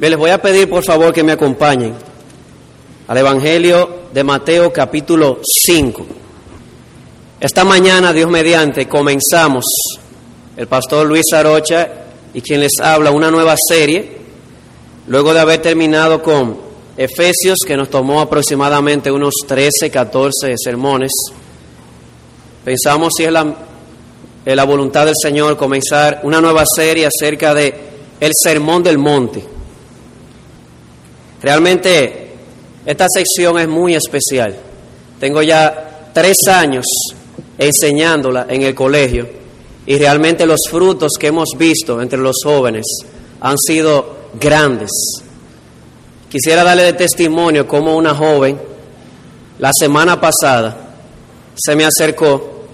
Bien, les voy a pedir por favor que me acompañen al Evangelio de Mateo capítulo 5. Esta mañana, Dios mediante, comenzamos el pastor Luis Arocha y quien les habla una nueva serie, luego de haber terminado con Efesios, que nos tomó aproximadamente unos 13, 14 sermones. Pensamos si es la, la voluntad del Señor comenzar una nueva serie acerca de el Sermón del Monte. Realmente esta sección es muy especial. Tengo ya tres años enseñándola en el colegio y realmente los frutos que hemos visto entre los jóvenes han sido grandes. Quisiera darle de testimonio como una joven la semana pasada se me acercó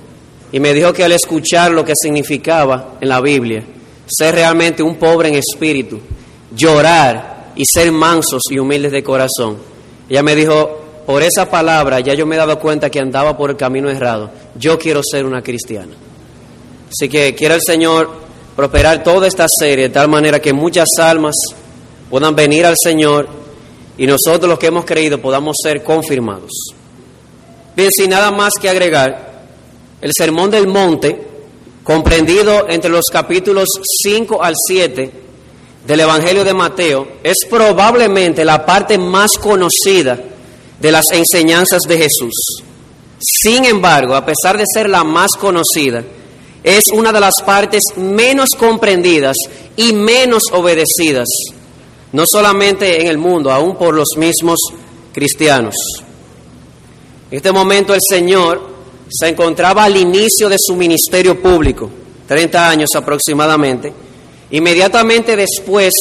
y me dijo que al escuchar lo que significaba en la Biblia, ser realmente un pobre en espíritu, llorar y ser mansos y humildes de corazón, ella me dijo, por esa palabra ya yo me he dado cuenta que andaba por el camino errado, yo quiero ser una cristiana. Así que quiera el Señor prosperar toda esta serie de tal manera que muchas almas puedan venir al Señor y nosotros los que hemos creído podamos ser confirmados. Bien, sin nada más que agregar, el Sermón del Monte, comprendido entre los capítulos 5 al 7 del Evangelio de Mateo, es probablemente la parte más conocida de las enseñanzas de Jesús. Sin embargo, a pesar de ser la más conocida, es una de las partes menos comprendidas y menos obedecidas, no solamente en el mundo, aún por los mismos cristianos. En este momento el Señor se encontraba al inicio de su ministerio público, 30 años aproximadamente, inmediatamente después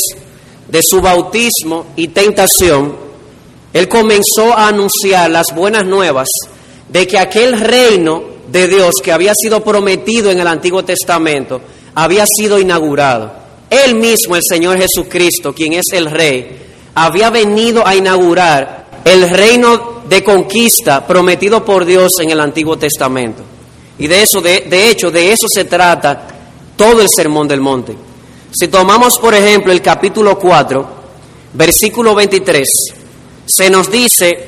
de su bautismo y tentación, Él comenzó a anunciar las buenas nuevas de que aquel reino de Dios que había sido prometido en el Antiguo Testamento había sido inaugurado. Él mismo, el Señor Jesucristo, quien es el Rey, había venido a inaugurar el reino de conquista prometido por Dios en el Antiguo Testamento. Y de eso, de, de hecho, de eso se trata todo el Sermón del Monte. Si tomamos, por ejemplo, el capítulo 4, versículo 23, se nos dice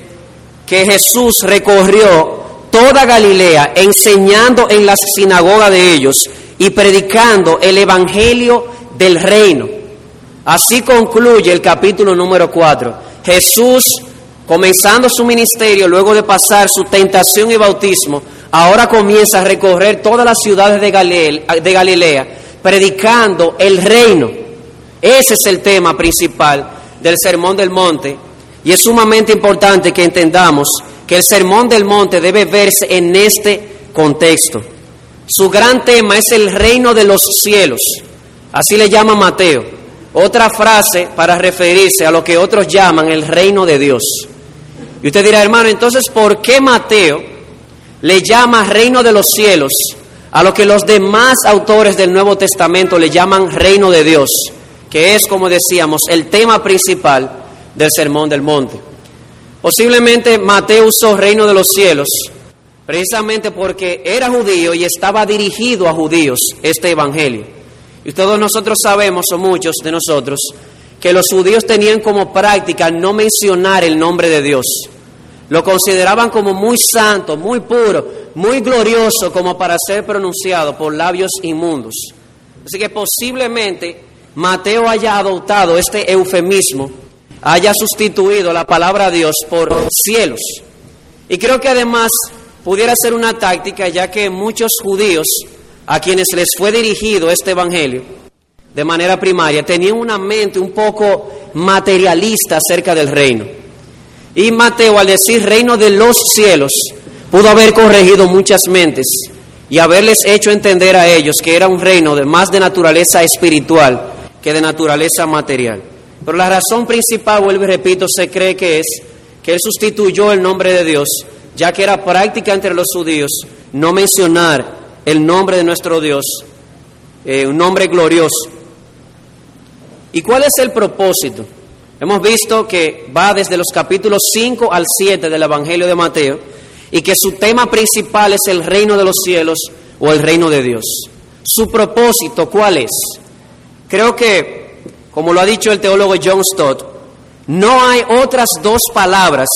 que Jesús recorrió toda Galilea enseñando en las sinagogas de ellos y predicando el Evangelio del reino. Así concluye el capítulo número 4. Jesús, comenzando su ministerio, luego de pasar su tentación y bautismo, ahora comienza a recorrer todas las ciudades de Galilea, de Galilea predicando el reino. Ese es el tema principal del Sermón del Monte y es sumamente importante que entendamos que el Sermón del Monte debe verse en este contexto. Su gran tema es el reino de los cielos, así le llama Mateo. Otra frase para referirse a lo que otros llaman el reino de Dios. Y usted dirá, hermano, entonces, ¿por qué Mateo le llama reino de los cielos a lo que los demás autores del Nuevo Testamento le llaman reino de Dios? Que es, como decíamos, el tema principal del Sermón del Monte. Posiblemente Mateo usó reino de los cielos precisamente porque era judío y estaba dirigido a judíos este evangelio. Y todos nosotros sabemos, o muchos de nosotros, que los judíos tenían como práctica no mencionar el nombre de Dios. Lo consideraban como muy santo, muy puro, muy glorioso como para ser pronunciado por labios inmundos. Así que posiblemente Mateo haya adoptado este eufemismo haya sustituido la palabra Dios por cielos. Y creo que además pudiera ser una táctica, ya que muchos judíos a quienes les fue dirigido este Evangelio de manera primaria tenían una mente un poco materialista acerca del reino. Y Mateo, al decir reino de los cielos, pudo haber corregido muchas mentes y haberles hecho entender a ellos que era un reino de más de naturaleza espiritual que de naturaleza material. Pero la razón principal, vuelvo y repito, se cree que es que él sustituyó el nombre de Dios, ya que era práctica entre los judíos no mencionar el nombre de nuestro Dios, eh, un nombre glorioso. ¿Y cuál es el propósito? Hemos visto que va desde los capítulos 5 al 7 del Evangelio de Mateo y que su tema principal es el reino de los cielos o el reino de Dios. ¿Su propósito cuál es? Creo que como lo ha dicho el teólogo John Stott, no hay otras dos palabras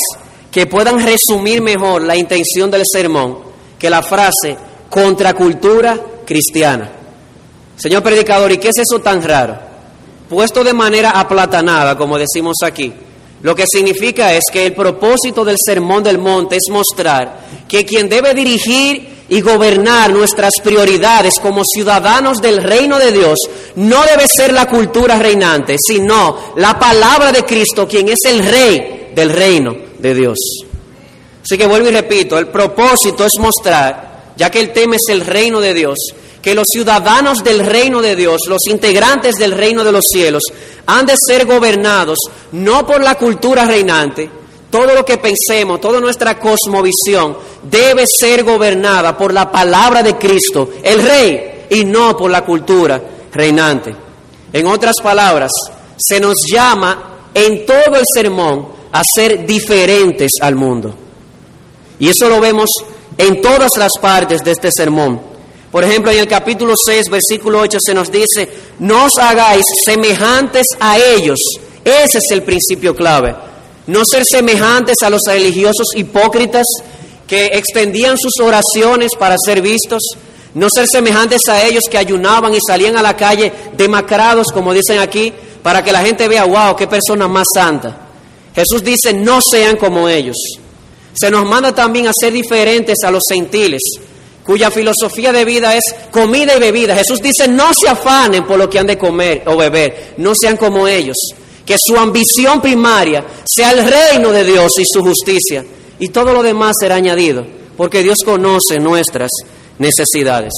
que puedan resumir mejor la intención del sermón que la frase contracultura cristiana. Señor predicador, ¿y qué es eso tan raro? Puesto de manera aplatanada, como decimos aquí, lo que significa es que el propósito del Sermón del Monte es mostrar que quien debe dirigir y gobernar nuestras prioridades como ciudadanos del reino de Dios no debe ser la cultura reinante, sino la palabra de Cristo, quien es el rey del reino de Dios. Así que vuelvo y repito, el propósito es mostrar, ya que el tema es el reino de Dios, que los ciudadanos del reino de Dios, los integrantes del reino de los cielos, han de ser gobernados no por la cultura reinante, todo lo que pensemos, toda nuestra cosmovisión debe ser gobernada por la palabra de Cristo, el Rey, y no por la cultura reinante. En otras palabras, se nos llama en todo el sermón a ser diferentes al mundo. Y eso lo vemos en todas las partes de este sermón. Por ejemplo, en el capítulo 6, versículo 8 se nos dice, no os hagáis semejantes a ellos. Ese es el principio clave. No ser semejantes a los religiosos hipócritas que extendían sus oraciones para ser vistos. No ser semejantes a ellos que ayunaban y salían a la calle demacrados, como dicen aquí, para que la gente vea, wow, qué persona más santa. Jesús dice, no sean como ellos. Se nos manda también a ser diferentes a los gentiles cuya filosofía de vida es comida y bebida. Jesús dice, no se afanen por lo que han de comer o beber, no sean como ellos, que su ambición primaria sea el reino de Dios y su justicia, y todo lo demás será añadido, porque Dios conoce nuestras necesidades.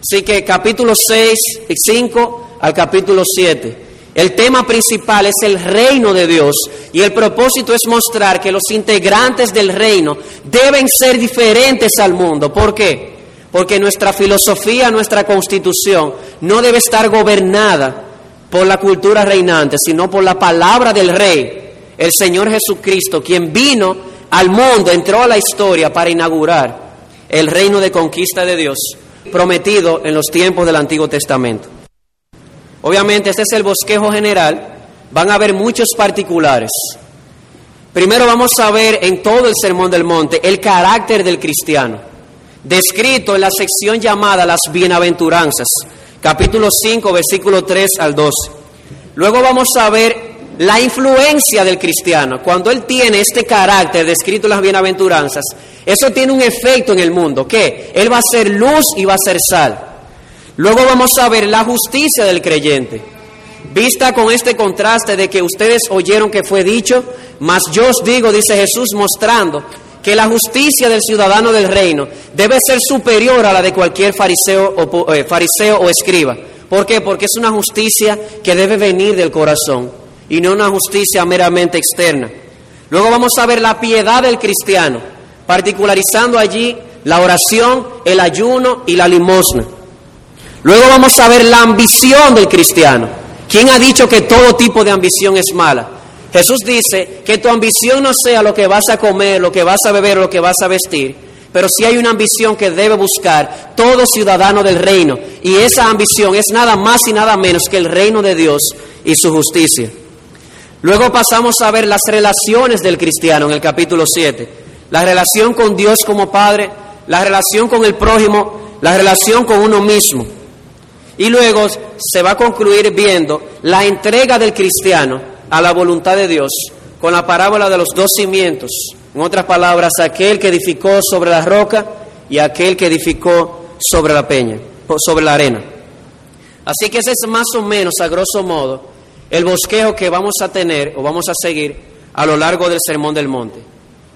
Así que capítulo 6 y 5 al capítulo 7. El tema principal es el reino de Dios y el propósito es mostrar que los integrantes del reino deben ser diferentes al mundo. ¿Por qué? Porque nuestra filosofía, nuestra constitución no debe estar gobernada por la cultura reinante, sino por la palabra del rey, el Señor Jesucristo, quien vino al mundo, entró a la historia para inaugurar el reino de conquista de Dios prometido en los tiempos del Antiguo Testamento. Obviamente este es el bosquejo general, van a haber muchos particulares. Primero vamos a ver en todo el Sermón del Monte el carácter del cristiano, descrito en la sección llamada las bienaventuranzas, capítulo 5, versículo 3 al 12. Luego vamos a ver la influencia del cristiano. Cuando él tiene este carácter descrito en las bienaventuranzas, eso tiene un efecto en el mundo, que él va a ser luz y va a ser sal. Luego vamos a ver la justicia del creyente. Vista con este contraste de que ustedes oyeron que fue dicho, mas yo os digo, dice Jesús, mostrando que la justicia del ciudadano del reino debe ser superior a la de cualquier fariseo o, eh, fariseo o escriba. ¿Por qué? Porque es una justicia que debe venir del corazón y no una justicia meramente externa. Luego vamos a ver la piedad del cristiano, particularizando allí la oración, el ayuno y la limosna. Luego vamos a ver la ambición del cristiano. ¿Quién ha dicho que todo tipo de ambición es mala? Jesús dice que tu ambición no sea lo que vas a comer, lo que vas a beber, lo que vas a vestir, pero sí hay una ambición que debe buscar todo ciudadano del reino. Y esa ambición es nada más y nada menos que el reino de Dios y su justicia. Luego pasamos a ver las relaciones del cristiano en el capítulo 7. La relación con Dios como Padre, la relación con el prójimo, la relación con uno mismo. Y luego se va a concluir viendo la entrega del cristiano a la voluntad de Dios con la parábola de los dos cimientos. En otras palabras, aquel que edificó sobre la roca y aquel que edificó sobre la peña, sobre la arena. Así que ese es más o menos, a grosso modo, el bosquejo que vamos a tener o vamos a seguir a lo largo del Sermón del Monte.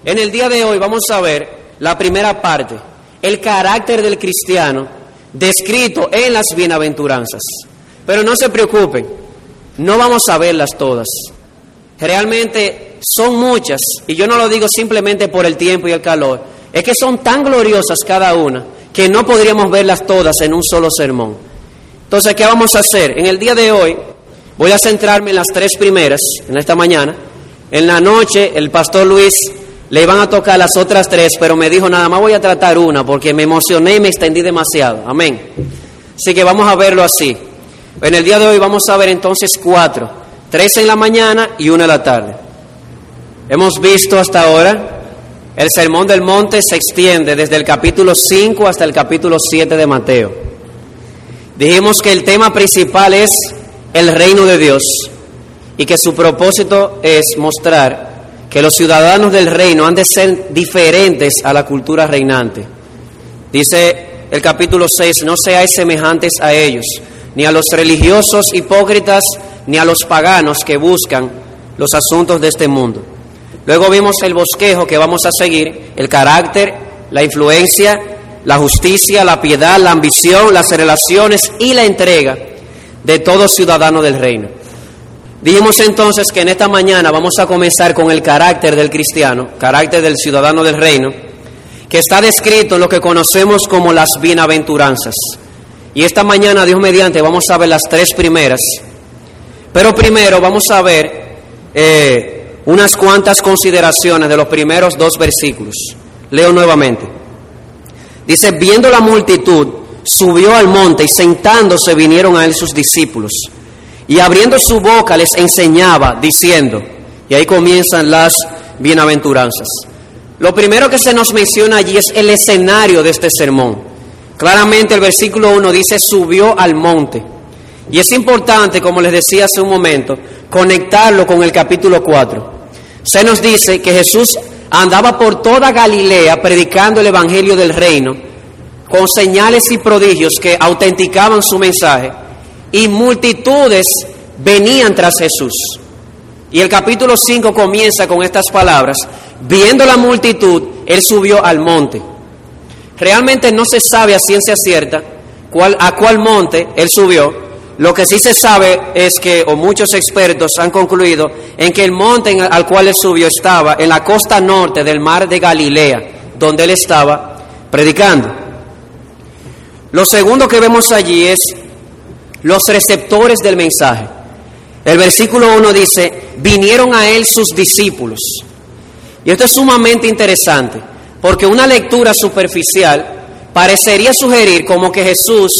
En el día de hoy vamos a ver la primera parte, el carácter del cristiano descrito en las bienaventuranzas. Pero no se preocupen, no vamos a verlas todas. Realmente son muchas, y yo no lo digo simplemente por el tiempo y el calor, es que son tan gloriosas cada una que no podríamos verlas todas en un solo sermón. Entonces, ¿qué vamos a hacer? En el día de hoy voy a centrarme en las tres primeras, en esta mañana. En la noche, el pastor Luis le iban a tocar las otras tres, pero me dijo, nada más voy a tratar una porque me emocioné y me extendí demasiado. Amén. Así que vamos a verlo así. En el día de hoy vamos a ver entonces cuatro, tres en la mañana y una en la tarde. Hemos visto hasta ahora el Sermón del Monte se extiende desde el capítulo 5 hasta el capítulo 7 de Mateo. Dijimos que el tema principal es el reino de Dios y que su propósito es mostrar que los ciudadanos del reino han de ser diferentes a la cultura reinante. Dice el capítulo 6, no seáis semejantes a ellos, ni a los religiosos hipócritas, ni a los paganos que buscan los asuntos de este mundo Luego vimos el bosquejo que vamos a seguir, el carácter, la influencia, la justicia, la piedad, la ambición, las relaciones y la entrega de todo ciudadano del reino. Dijimos entonces que en esta mañana vamos a comenzar con el carácter del cristiano, carácter del ciudadano del reino, que está descrito en lo que conocemos como las bienaventuranzas. Y esta mañana, Dios mediante, vamos a ver las tres primeras. Pero primero vamos a ver eh, unas cuantas consideraciones de los primeros dos versículos. Leo nuevamente. Dice, viendo la multitud, subió al monte y sentándose vinieron a él sus discípulos. Y abriendo su boca les enseñaba, diciendo, y ahí comienzan las bienaventuranzas. Lo primero que se nos menciona allí es el escenario de este sermón. Claramente el versículo 1 dice, subió al monte. Y es importante, como les decía hace un momento, conectarlo con el capítulo 4. Se nos dice que Jesús andaba por toda Galilea predicando el Evangelio del Reino, con señales y prodigios que autenticaban su mensaje, y multitudes venían tras Jesús. Y el capítulo 5 comienza con estas palabras, viendo la multitud, él subió al monte. Realmente no se sabe a ciencia cierta a cuál monte él subió, lo que sí se sabe es que, o muchos expertos han concluido, en que el monte al cual él subió estaba en la costa norte del mar de Galilea, donde él estaba predicando. Lo segundo que vemos allí es los receptores del mensaje. El versículo 1 dice, vinieron a él sus discípulos. Y esto es sumamente interesante, porque una lectura superficial parecería sugerir como que Jesús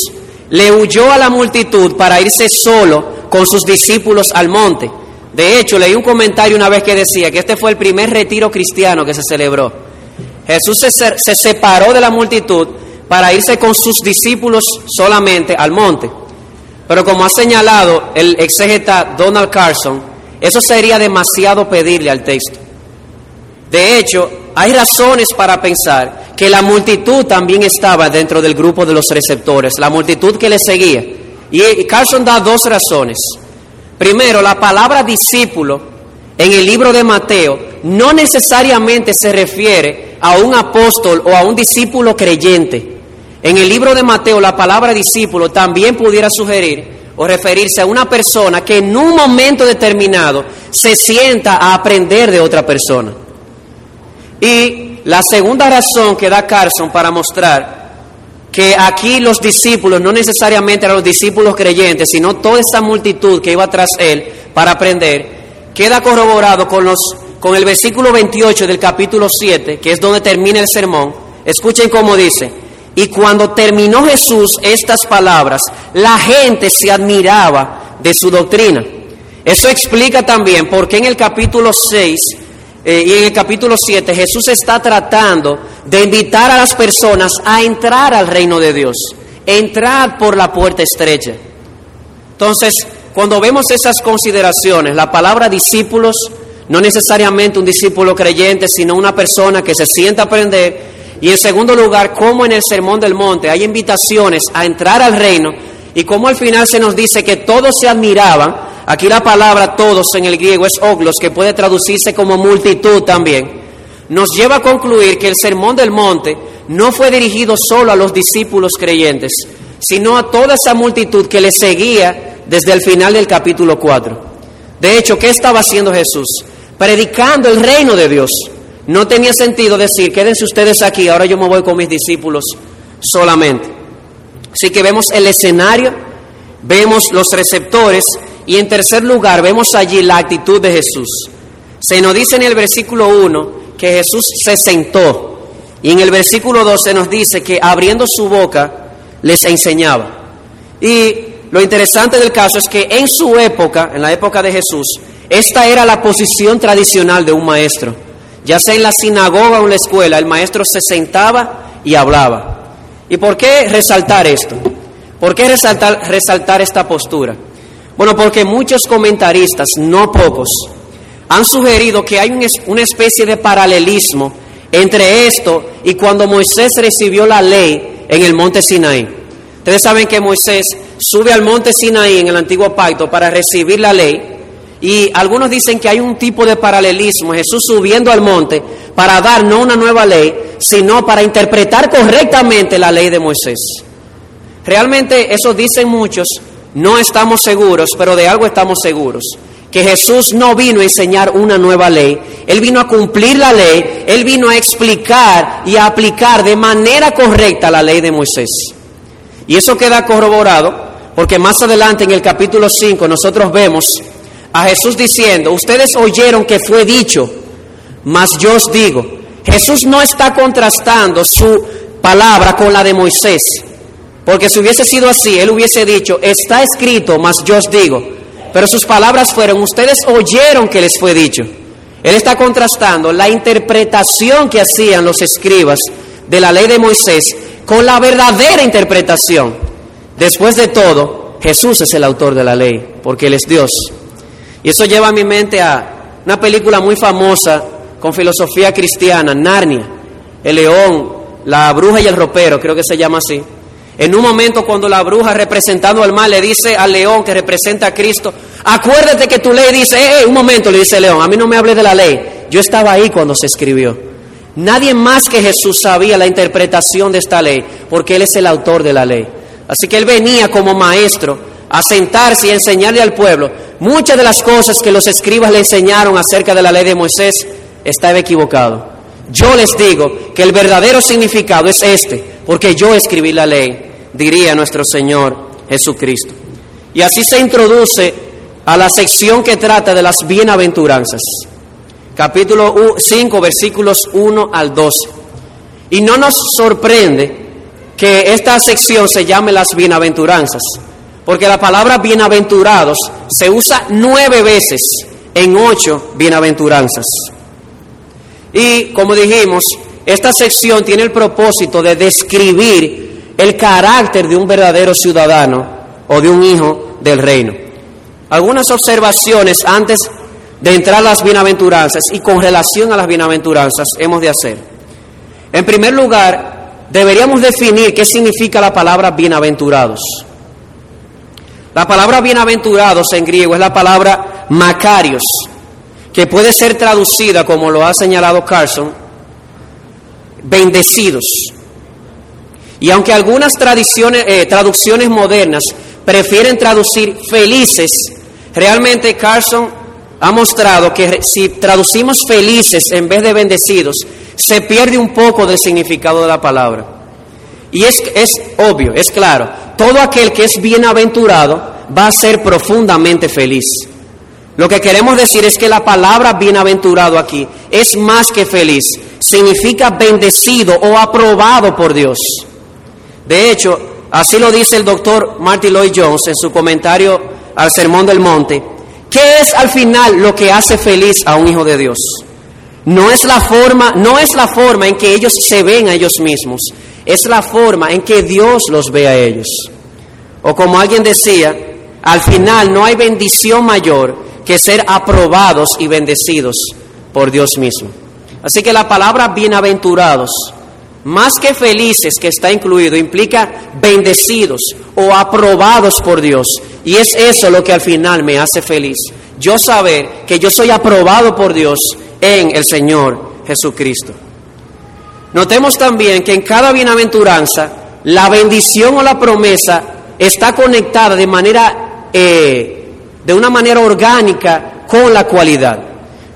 le huyó a la multitud para irse solo con sus discípulos al monte. De hecho, leí un comentario una vez que decía que este fue el primer retiro cristiano que se celebró. Jesús se, separó de la multitud para irse con sus discípulos solamente al monte. Pero como ha señalado el exégeta Donald Carson, eso sería demasiado pedirle al texto. De hecho, hay razones para pensar que la multitud también estaba dentro del grupo de los receptores, la multitud que le seguía. Y Carson da dos razones. Primero, la palabra discípulo en el libro de Mateo no necesariamente se refiere a un apóstol o a un discípulo creyente. En el libro de Mateo la palabra discípulo también pudiera sugerir o referirse a una persona que en un momento determinado se sienta a aprender de otra persona. Y la segunda razón que da Carson para mostrar que aquí los discípulos no necesariamente eran los discípulos creyentes, sino toda esta multitud que iba tras él para aprender, queda corroborado con, los, con el versículo 28 del capítulo 7, que es donde termina el sermón. Escuchen cómo dice, y cuando terminó Jesús estas palabras, la gente se admiraba de su doctrina. Eso explica también por qué en el capítulo 6 eh, y en el capítulo 7 Jesús está tratando de invitar a las personas a entrar al reino de Dios, entrar por la puerta estrecha. Entonces, cuando vemos esas consideraciones, la palabra discípulos, no necesariamente un discípulo creyente, sino una persona que se sienta a aprender. Y en segundo lugar, como en el Sermón del Monte hay invitaciones a entrar al reino y como al final se nos dice que todos se admiraban Aquí la palabra todos en el griego es oglos, que puede traducirse como multitud también. Nos lleva a concluir que el sermón del monte no fue dirigido solo a los discípulos creyentes, sino a toda esa multitud que le seguía desde el final del capítulo 4. De hecho, ¿qué estaba haciendo Jesús? Predicando el reino de Dios. No tenía sentido decir, quédense ustedes aquí, ahora yo me voy con mis discípulos solamente. Así que vemos el escenario, vemos los receptores y en tercer lugar, vemos allí la actitud de Jesús. Se nos dice en el versículo 1 que Jesús se sentó. Y en el versículo 2 se nos dice que abriendo su boca les enseñaba. Y lo interesante del caso es que en su época, en la época de Jesús, esta era la posición tradicional de un maestro. Ya sea en la sinagoga o en la escuela, el maestro se sentaba y hablaba. ¿Y por qué resaltar esto? ¿Por qué resaltar, resaltar esta postura? Bueno, porque muchos comentaristas, no pocos, han sugerido que hay una especie de paralelismo entre esto y cuando Moisés recibió la ley en el monte Sinaí. Ustedes saben que Moisés sube al monte Sinaí en el antiguo pacto para recibir la ley y algunos dicen que hay un tipo de paralelismo, Jesús subiendo al monte para dar no una nueva ley, sino para interpretar correctamente la ley de Moisés. Realmente eso dicen muchos, no estamos seguros, pero de algo estamos seguros que Jesús no vino a enseñar una nueva ley, Él vino a cumplir la ley, Él vino a explicar y a aplicar de manera correcta la ley de Moisés. Y eso queda corroborado porque más adelante en el capítulo 5 nosotros vemos a Jesús diciendo, ustedes oyeron que fue dicho, mas yo os digo, Jesús no está contrastando su palabra con la de Moisés, porque si hubiese sido así, Él hubiese dicho, está escrito, mas yo os digo, pero sus palabras fueron, ustedes oyeron que les fue dicho. Él está contrastando la interpretación que hacían los escribas de la ley de Moisés con la verdadera interpretación. Después de todo, Jesús es el autor de la ley, porque Él es Dios. Y eso lleva a mi mente a una película muy famosa con filosofía cristiana, Narnia, el león, la bruja y el ropero, creo que se llama así. En un momento cuando la bruja representando al mal le dice al león que representa a Cristo, acuérdate que tu ley dice, eh, un momento, le dice el león, a mí no me hables de la ley, yo estaba ahí cuando se escribió. Nadie más que Jesús sabía la interpretación de esta ley, porque Él es el autor de la ley. Así que Él venía como maestro a sentarse y enseñarle al pueblo. Muchas de las cosas que los escribas le enseñaron acerca de la ley de Moisés estaba equivocado. Yo les digo que el verdadero significado es este, porque yo escribí la ley diría nuestro Señor Jesucristo. Y así se introduce a la sección que trata de las bienaventuranzas. Capítulo 5, versículos 1 al 12. Y no nos sorprende que esta sección se llame las bienaventuranzas, porque la palabra bienaventurados se usa nueve veces en ocho bienaventuranzas. Y como dijimos, esta sección tiene el propósito de describir el carácter de un verdadero ciudadano o de un hijo del reino. Algunas observaciones antes de entrar a las bienaventuranzas y con relación a las bienaventuranzas hemos de hacer. En primer lugar, deberíamos definir qué significa la palabra bienaventurados. La palabra bienaventurados en griego es la palabra macarios, que puede ser traducida, como lo ha señalado Carson, bendecidos. Y aunque algunas tradiciones, eh, traducciones modernas prefieren traducir felices, realmente Carson ha mostrado que si traducimos felices en vez de bendecidos, se pierde un poco del significado de la palabra. Y es, es obvio, es claro, todo aquel que es bienaventurado va a ser profundamente feliz. Lo que queremos decir es que la palabra bienaventurado aquí es más que feliz, significa bendecido o aprobado por Dios. De hecho, así lo dice el doctor Martin Lloyd Jones en su comentario al Sermón del Monte. ¿Qué es al final lo que hace feliz a un hijo de Dios? No es la forma, no es la forma en que ellos se ven a ellos mismos, es la forma en que Dios los ve a ellos. O como alguien decía, al final no hay bendición mayor que ser aprobados y bendecidos por Dios mismo. Así que la palabra bienaventurados más que felices que está incluido, implica bendecidos o aprobados por Dios. Y es eso lo que al final me hace feliz. Yo saber que yo soy aprobado por Dios en el Señor Jesucristo. Notemos también que en cada bienaventuranza la bendición o la promesa está conectada de manera, eh, de una manera orgánica con la cualidad.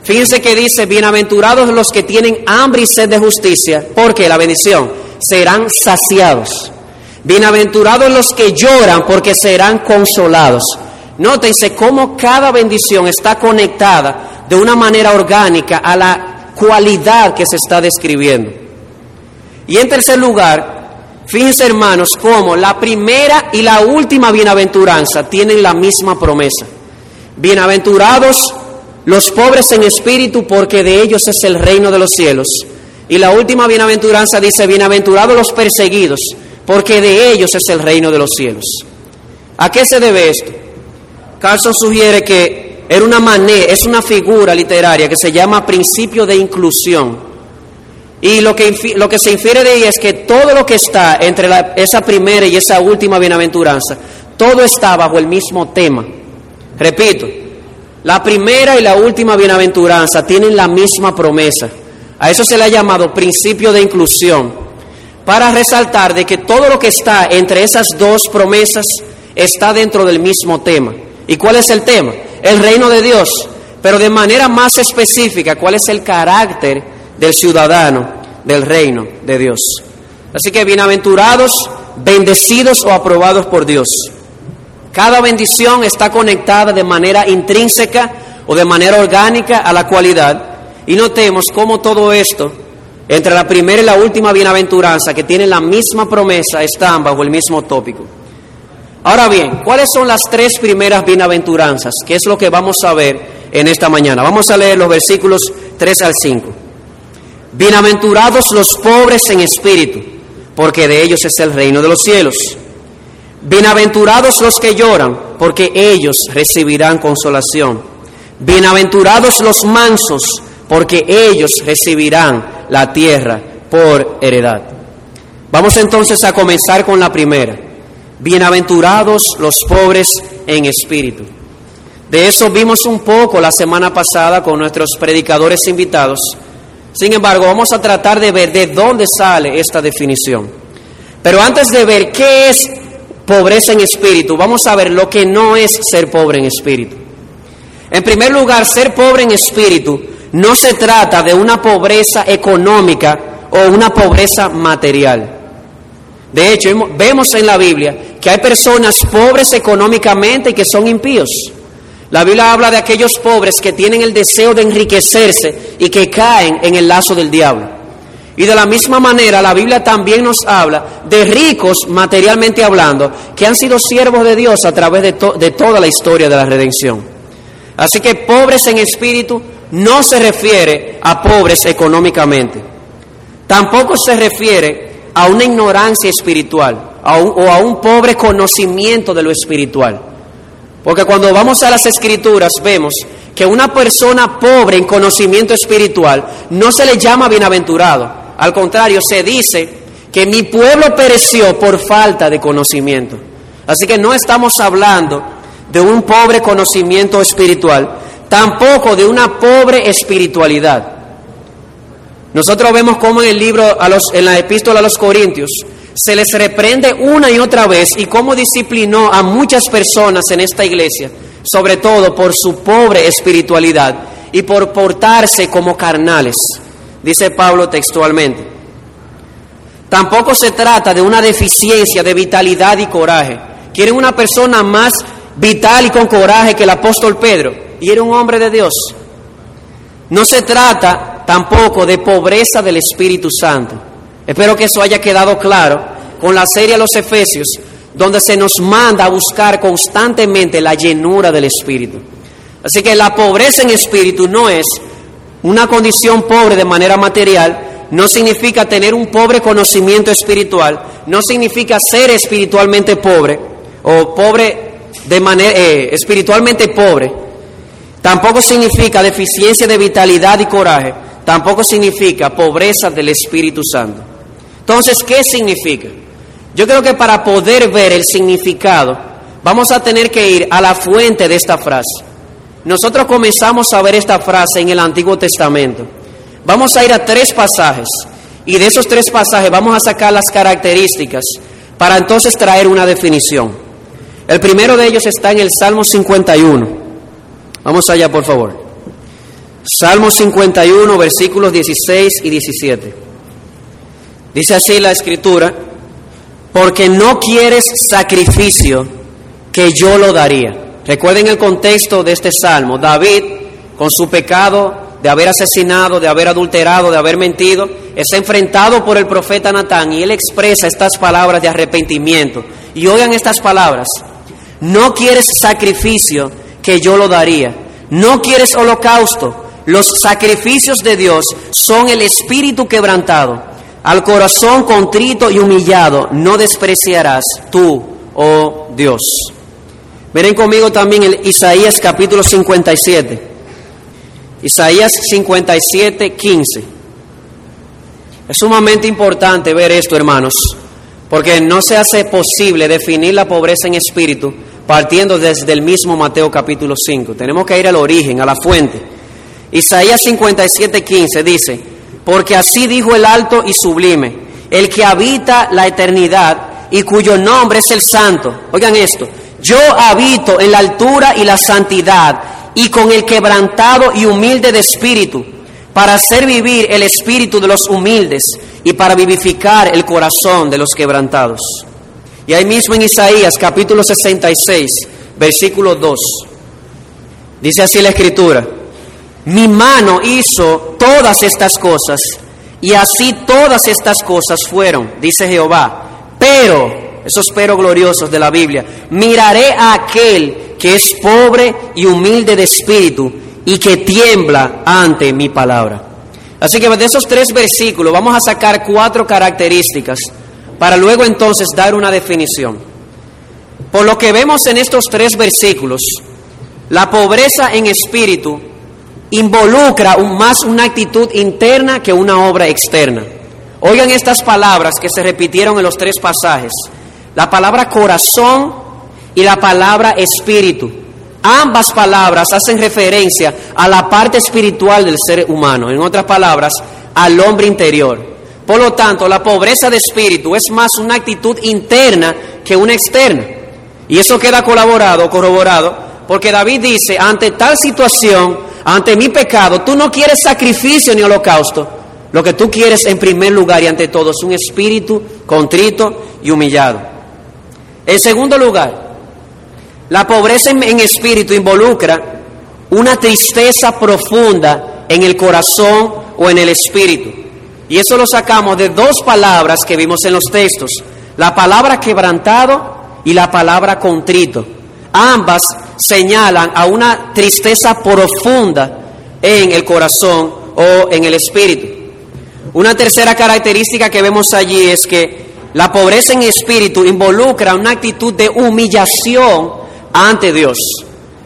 Fíjense que dice, bienaventurados los que tienen hambre y sed de justicia, porque la bendición serán saciados. Bienaventurados los que lloran, porque serán consolados. Nótense cómo cada bendición está conectada de una manera orgánica a la cualidad que se está describiendo. Y en tercer lugar, Fíjense hermanos cómo la primera y la última bienaventuranza tienen la misma promesa. Bienaventurados los pobres en espíritu porque de ellos es el reino de los cielos. Y la última bienaventuranza dice, bienaventurados los perseguidos porque de ellos es el reino de los cielos. ¿A qué se debe esto? Carlson sugiere que era una manera, es una figura literaria que se llama principio de inclusión y lo que, lo que se infiere de ella es que todo lo que está entre esa primera y esa última bienaventuranza, todo está bajo el mismo tema. Repito, la primera y la última bienaventuranza tienen la misma promesa. A eso se le ha llamado principio de inclusión, para resaltar de que todo lo que está entre esas dos promesas está dentro del mismo tema. ¿Y cuál es el tema? El reino de Dios, pero de manera más específica, cuál es el carácter del ciudadano del reino de Dios. Así que bienaventurados, bendecidos o aprobados por Dios. Cada bendición está conectada de manera intrínseca o de manera orgánica a la cualidad. Y notemos cómo todo esto, entre la primera y la última bienaventuranza, que tienen la misma promesa, están bajo el mismo tópico. Ahora bien, ¿cuáles son las tres primeras bienaventuranzas? ¿Qué es lo que vamos a ver en esta mañana? Vamos a leer los versículos 3 al 5. Bienaventurados los pobres en espíritu, porque de ellos es el reino de los cielos. Bienaventurados los que lloran, porque ellos recibirán consolación. Bienaventurados los mansos, porque ellos recibirán la tierra por heredad. Vamos entonces a comenzar con la primera. Bienaventurados los pobres en espíritu. De eso vimos un poco la semana pasada con nuestros predicadores invitados sin embargo, vamos a tratar de ver de dónde sale esta definición. Pero antes de ver qué es pobreza en espíritu, vamos a ver lo que no es ser pobre en espíritu. En primer lugar, ser pobre en espíritu no se trata de una pobreza económica o una pobreza material. De hecho, vemos en la Biblia que hay personas pobres económicamente y que son impíos. La Biblia habla de aquellos pobres que tienen el deseo de enriquecerse y que caen en el lazo del diablo. Y de la misma manera la Biblia también nos habla de ricos materialmente hablando que han sido siervos de Dios a través de, toda la historia de la redención. Así que pobres en espíritu no se refiere a pobres económicamente. Tampoco se refiere a una ignorancia espiritual o a un pobre conocimiento de lo espiritual. Porque cuando vamos a las escrituras vemos que una persona pobre en conocimiento espiritual no se le llama bienaventurado. Al contrario, se dice que mi pueblo pereció por falta de conocimiento. Así que no estamos hablando de un pobre conocimiento espiritual, tampoco de una pobre espiritualidad. Nosotros vemos cómo en el libro, en la epístola a los Corintios, se les reprende una y otra vez y cómo disciplinó a muchas personas en esta iglesia, sobre todo por su pobre espiritualidad y por portarse como carnales, dice Pablo textualmente. Tampoco se trata de una deficiencia de vitalidad y coraje. Quieren una persona más vital y con coraje que el apóstol Pedro, y era un hombre de Dios. No se trata tampoco de pobreza del Espíritu Santo Espero que eso haya quedado claro con la serie Los Efesios, donde se nos manda a buscar constantemente la llenura del Espíritu. Así que la pobreza en espíritu no es una condición pobre de manera material, no significa tener un pobre conocimiento espiritual, no significa ser espiritualmente pobre o pobre de manera eh, espiritualmente pobre. Tampoco significa deficiencia de vitalidad y coraje, tampoco significa pobreza del Espíritu Santo. Entonces, ¿qué significa? Yo creo que para poder ver el significado, vamos a tener que ir a la fuente de esta frase. Nosotros comenzamos a ver esta frase en el Antiguo Testamento. Vamos a ir a tres pasajes y de esos tres pasajes vamos a sacar las características para entonces traer una definición. El primero de ellos está en el Salmo 51. Vamos allá, por favor. Salmo 51, versículos 16 y 17. Dice así la escritura, porque no quieres sacrificio que yo lo daría. Recuerden el contexto de este salmo. David, con su pecado de haber asesinado, de haber adulterado, de haber mentido, es enfrentado por el profeta Natán y él expresa estas palabras de arrepentimiento. Y oigan estas palabras, no quieres sacrificio que yo lo daría, no quieres holocausto, los sacrificios de Dios son el espíritu quebrantado, al corazón contrito y humillado no despreciarás tú, oh Dios. Miren conmigo también el Isaías capítulo 57. Isaías 57, 15. Es sumamente importante ver esto, hermanos, porque no se hace posible definir la pobreza en espíritu partiendo desde el mismo Mateo capítulo 5. Tenemos que ir al origen, a la fuente. Isaías 57, 15 dice, porque así dijo el alto y sublime, el que habita la eternidad y cuyo nombre es el santo. Oigan esto, yo habito en la altura y la santidad y con el quebrantado y humilde de espíritu, para hacer vivir el espíritu de los humildes y para vivificar el corazón de los quebrantados. Y ahí mismo en Isaías capítulo 66, versículo 2, dice así la escritura, mi mano hizo todas estas cosas y así todas estas cosas fueron, dice Jehová, pero, esos pero gloriosos de la Biblia, miraré a aquel que es pobre y humilde de espíritu y que tiembla ante mi palabra. Así que de esos tres versículos vamos a sacar cuatro características para luego entonces dar una definición. Por lo que vemos en estos tres versículos, la pobreza en espíritu involucra más una actitud interna que una obra externa. Oigan estas palabras que se repitieron en los tres pasajes. La palabra corazón, y la palabra espíritu. Ambas palabras hacen referencia a la parte espiritual del ser humano, en otras palabras, al hombre interior. Por lo tanto, la pobreza de espíritu es más una actitud interna que una externa. Y eso queda colaborado, corroborado, porque David dice, ante tal situación, ante mi pecado, tú no quieres sacrificio ni holocausto. Lo que tú quieres en primer lugar y ante todo es un espíritu contrito y humillado. En segundo lugar, la pobreza en, espíritu involucra una tristeza profunda en el corazón o en el espíritu. Y eso lo sacamos de dos palabras que vimos en los textos. La palabra quebrantado y la palabra contrito. Ambas señalan a una tristeza profunda en el corazón o en el espíritu. Una tercera característica que vemos allí es que la pobreza en espíritu involucra una actitud de humillación ante Dios.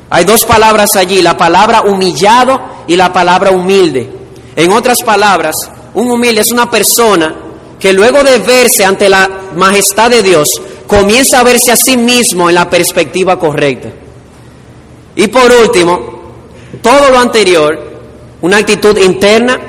Hay dos palabras allí, la palabra humillado y la palabra humilde. En otras palabras, un humilde es una persona que luego de verse ante la majestad de Dios, comienza a verse a sí mismo en la perspectiva correcta. Y por último, todo lo anterior, una actitud interna,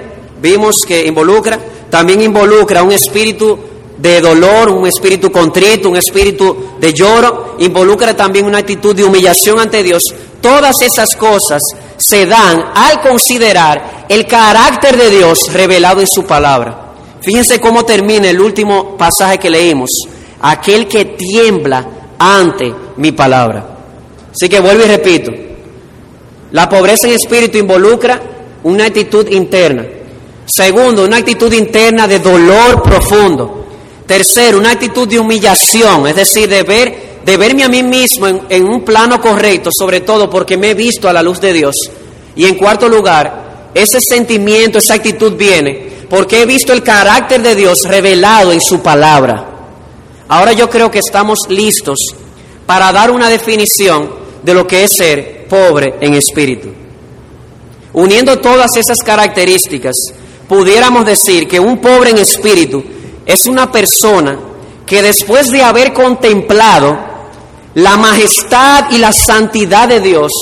vimos que involucra, también involucra un espíritu de dolor, un espíritu contrito, un espíritu de lloro, involucra también una actitud de humillación ante Dios. Todas esas cosas se dan al considerar el carácter de Dios revelado en su palabra. Fíjense cómo termina el último pasaje que leímos. Aquel que tiembla ante mi palabra. Así que vuelvo y repito. La pobreza en espíritu involucra una actitud interna. Segundo, una actitud interna de dolor profundo. Tercero, una actitud de humillación, es decir, de, ver, de verme a mí mismo en, un plano correcto, sobre todo porque me he visto a la luz de Dios. Y en cuarto lugar, ese sentimiento, esa actitud viene porque he visto el carácter de Dios revelado en su palabra. Ahora yo creo que estamos listos para dar una definición de lo que es ser pobre en espíritu. Uniendo todas esas características, pudiéramos decir que un pobre en espíritu es una persona que después de haber contemplado la majestad y la santidad de Dios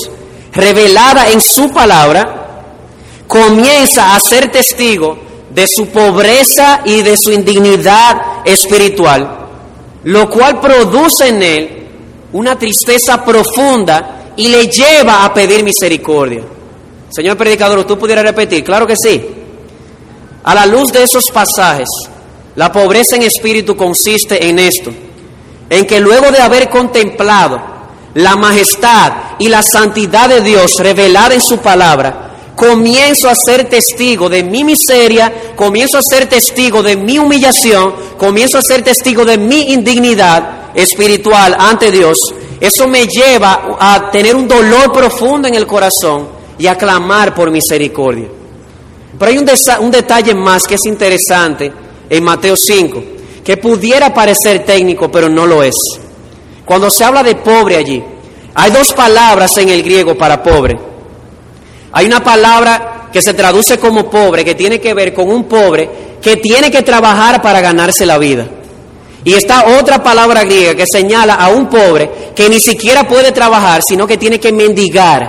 revelada en su palabra, comienza a ser testigo de su pobreza y de su indignidad espiritual, lo cual produce en él una tristeza profunda y le lleva a pedir misericordia. Señor predicador, ¿tú pudieras repetir? Claro que sí. A la luz de esos pasajes, la pobreza en espíritu consiste en esto, en que luego de haber contemplado la majestad y la santidad de Dios revelada en su palabra, comienzo a ser testigo de mi miseria, comienzo a ser testigo de mi humillación, comienzo a ser testigo de mi indignidad espiritual ante Dios, eso me lleva a tener un dolor profundo en el corazón y a clamar por misericordia. Pero hay un, un detalle más que es interesante en Mateo 5, que pudiera parecer técnico, pero no lo es. Cuando se habla de pobre allí, hay dos palabras en el griego para pobre. Hay una palabra que se traduce como pobre, que tiene que ver con un pobre que tiene que trabajar para ganarse la vida. Y está otra palabra griega que señala a un pobre que ni siquiera puede trabajar, sino que tiene que mendigar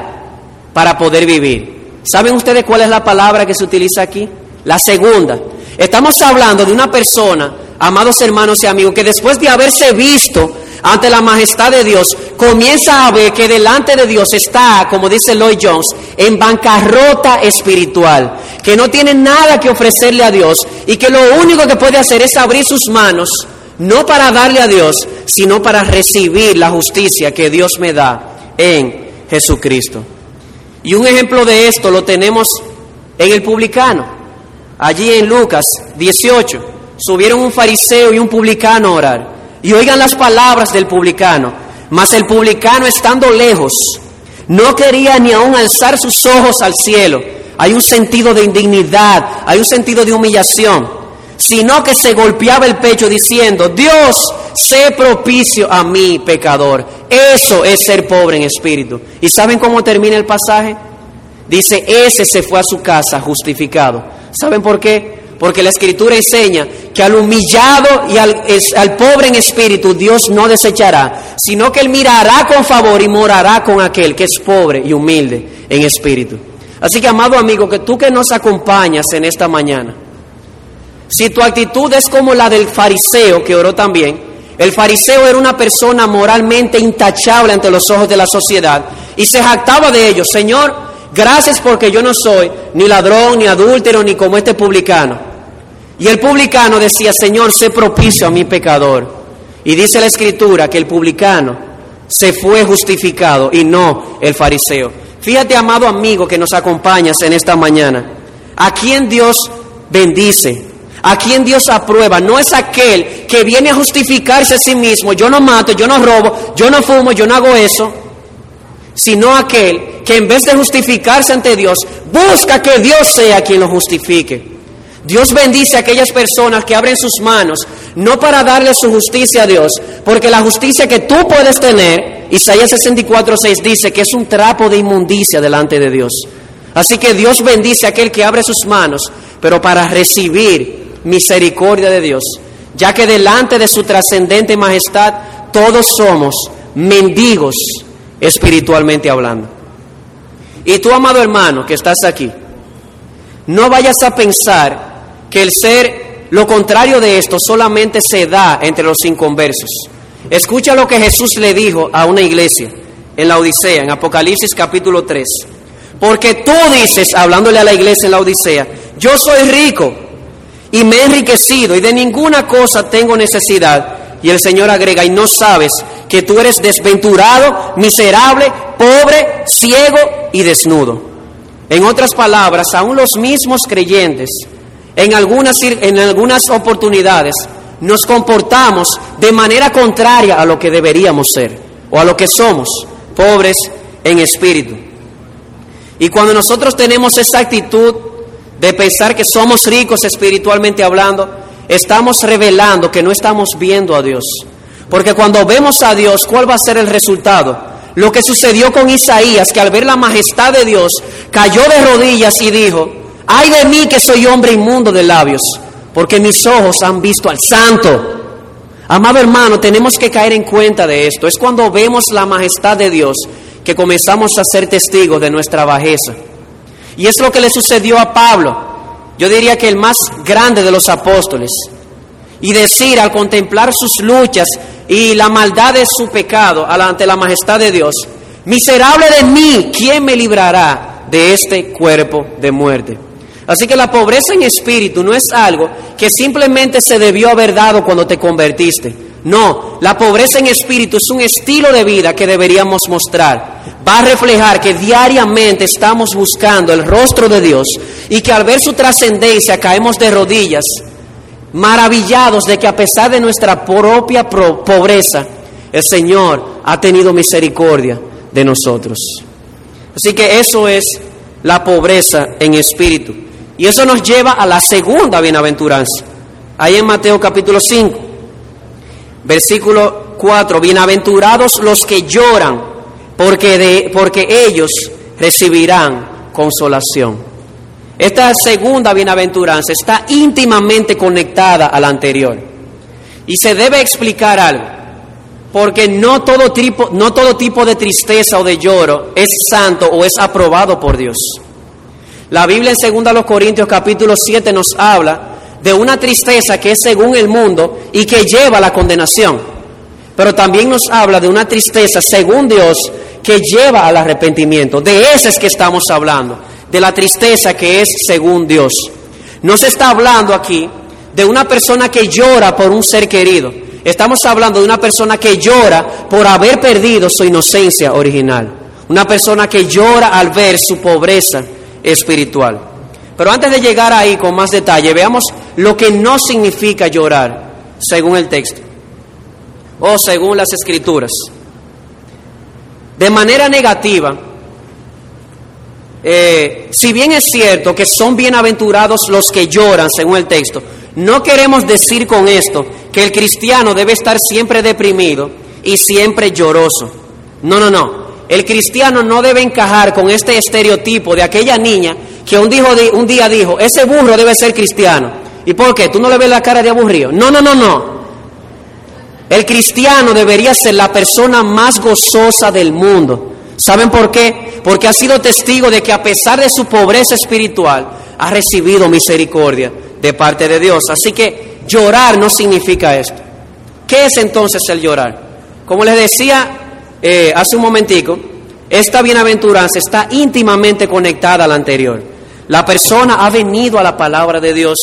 para poder vivir. ¿Saben ustedes cuál es la palabra que se utiliza aquí? La segunda. Estamos hablando de una persona, amados hermanos y amigos, que después de haberse visto ante la majestad de Dios, comienza a ver que delante de Dios está, como dice Lloyd Jones, en bancarrota espiritual, que no tiene nada que ofrecerle a Dios y que lo único que puede hacer es abrir sus manos, no para darle a Dios, sino para recibir la justicia que Dios me da en Jesucristo. Y un ejemplo de esto lo tenemos en el publicano, allí en Lucas 18, subieron un fariseo y un publicano a orar. Y oigan las palabras del publicano. Mas el publicano estando lejos, no quería ni aún alzar sus ojos al cielo. Hay un sentido de indignidad, hay un sentido de humillación, sino que se golpeaba el pecho diciendo, Dios, sé propicio a mí, pecador. Eso es ser pobre en espíritu. ¿Y saben cómo termina el pasaje? Dice, ese se fue a su casa justificado. ¿Saben por qué? Porque la escritura enseña que al humillado y al, pobre en espíritu Dios no desechará, sino que Él mirará con favor y morará con aquel que es pobre y humilde en espíritu. Así que, amado amigo, que tú que nos acompañas en esta mañana, si tu actitud es como la del fariseo que oró también, el fariseo era una persona moralmente intachable ante los ojos de la sociedad y se jactaba de ello, Señor, gracias porque yo no soy ni ladrón, ni adúltero, ni como este publicano. Y el publicano decía, Señor, sé propicio a mi pecador. Y dice la escritura que el publicano se fue justificado y no el fariseo. Fíjate, amado amigo que nos acompañas en esta mañana, a quien Dios bendice, a quien Dios aprueba, no es aquel que viene a justificarse a sí mismo, yo no mato, yo no robo, yo no fumo, yo no hago eso, sino aquel que en vez de justificarse ante Dios, busca que Dios sea quien lo justifique. Dios bendice a aquellas personas que abren sus manos, no para darle su justicia a Dios, porque la justicia que tú puedes tener, Isaías 64:6 dice que es un trapo de inmundicia delante de Dios. Así que Dios bendice a aquel que abre sus manos, pero para recibir misericordia de Dios, ya que delante de su trascendente majestad todos somos mendigos espiritualmente hablando. Y tú, amado hermano, que estás aquí, no vayas a pensar que el ser lo contrario de esto solamente se da entre los inconversos. Escucha lo que Jesús le dijo a una iglesia en la Odisea, en Apocalipsis capítulo 3. Porque tú dices, hablándole a la iglesia en la Odisea, yo soy rico y me he enriquecido y de ninguna cosa tengo necesidad. Y el Señor agrega, y no sabes que tú eres desventurado, miserable, pobre, ciego y desnudo. En otras palabras, aún los mismos creyentes en algunas, en algunas oportunidades nos comportamos de manera contraria a lo que deberíamos ser o a lo que somos, pobres en espíritu. Y cuando nosotros tenemos esa actitud de pensar que somos ricos espiritualmente hablando, estamos revelando que no estamos viendo a Dios. Porque cuando vemos a Dios, ¿cuál va a ser el resultado? Lo que sucedió con Isaías, que al ver la majestad de Dios, cayó de rodillas y dijo, ay de mí que soy hombre inmundo de labios, porque mis ojos han visto al santo. Amado hermano, tenemos que caer en cuenta de esto. Es cuando vemos la majestad de Dios que comenzamos a ser testigos de nuestra bajeza. Y es lo que le sucedió a Pablo. Yo diría que el más grande de los apóstoles. Y decir al contemplar sus luchas y la maldad de su pecado ante la majestad de Dios, miserable de mí, ¿quién me librará de este cuerpo de muerte? Así que la pobreza en espíritu no es algo que simplemente se debió haber dado cuando te convertiste. No, la pobreza en espíritu es un estilo de vida que deberíamos mostrar. Va a reflejar que diariamente estamos buscando el rostro de Dios y que al ver su trascendencia caemos de rodillas, maravillados de que a pesar de nuestra propia pobreza, el Señor ha tenido misericordia de nosotros. Así que eso es la pobreza en espíritu. Y eso nos lleva a la segunda bienaventuranza. Ahí en Mateo capítulo 5, versículo 4, bienaventurados los que lloran, porque, de, porque ellos recibirán consolación. Esta segunda bienaventuranza está íntimamente conectada a la anterior. Y se debe explicar algo, porque no todo tipo, no todo tipo de tristeza o de lloro es santo o es aprobado por Dios. La Biblia en 2 Corintios capítulo 7 nos habla de una tristeza que es según el mundo y que lleva a la condenación. Pero también nos habla de una tristeza según Dios que lleva al arrepentimiento. De ese es que estamos hablando, de la tristeza que es según Dios. No se está hablando aquí de una persona que llora por un ser querido. Estamos hablando de una persona que llora por haber perdido su inocencia original. Una persona que llora al ver su pobreza espiritual. Pero antes de llegar ahí con más detalle, veamos lo que no significa llorar, según el texto, o según las escrituras. De manera negativa, eh, si bien es cierto que son bienaventurados los que lloran, según el texto, no queremos decir con esto que el cristiano debe estar siempre deprimido y siempre lloroso. No, no, no. El cristiano no debe encajar con este estereotipo de aquella niña que un, un día dijo, ese burro debe ser cristiano. ¿Y por qué? ¿Tú no le ves la cara de aburrido? No, no, no, no. El cristiano debería ser la persona más gozosa del mundo. ¿Saben por qué? Porque ha sido testigo de que a pesar de su pobreza espiritual, ha recibido misericordia de parte de Dios. Así que llorar no significa esto. ¿Qué es entonces el llorar? Como les decía eh, hace un momentico, esta bienaventuranza está íntimamente conectada a la anterior. La persona ha venido a la palabra de Dios.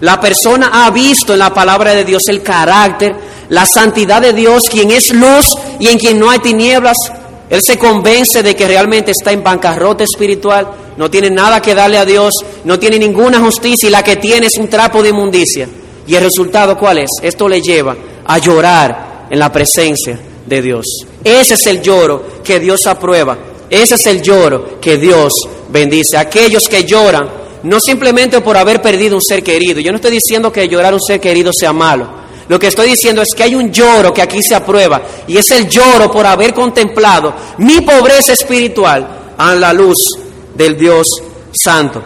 La persona ha visto en la palabra de Dios el carácter, la santidad de Dios, quien es luz y en quien no hay tinieblas. Él se convence de que realmente está en bancarrota espiritual, no tiene nada que darle a Dios, no tiene ninguna justicia y la que tiene es un trapo de inmundicia. ¿Y el resultado cuál es? Esto le lleva a llorar en la presencia de Dios. Ese es el lloro que Dios aprueba. Ese es el lloro que Dios bendice. Aquellos que lloran, no simplemente por haber perdido un ser querido. Yo no estoy diciendo que llorar un ser querido sea malo. Lo que estoy diciendo es que hay un lloro que aquí se aprueba. Y es el lloro por haber contemplado mi pobreza espiritual a la luz del Dios Santo.